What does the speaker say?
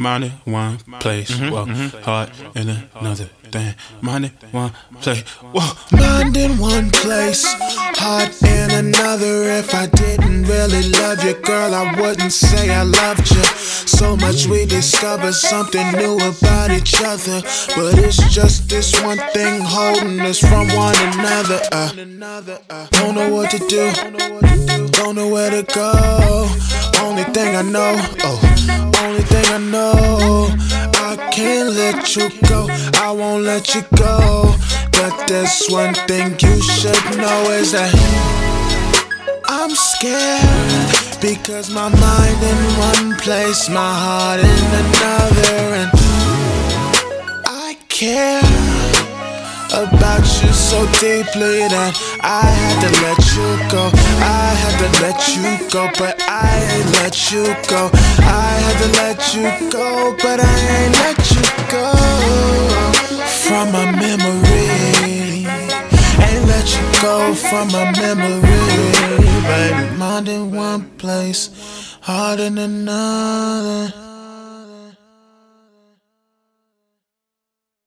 mind in one place. Well, heart in another. thing. mind in one place. Whoa, Mind in one place, heart in another. If I didn't really love you, girl, I wouldn't say I loved you. So much we discovered something new about each other. But it's just this one thing holding us from one another. Uh, don't know what to do, don't know where to go. Only thing I know, oh, let you go, I won't let you go. But there's one thing you should know is that I'm scared because my mind in one place, my heart in another, and I care about you so deeply that I had to let you go. I had to let you go, but I ain't let you go. I had to let you go, but I ain't let you memory. Ain't let you go from my memory. Mind in one place, heart in another.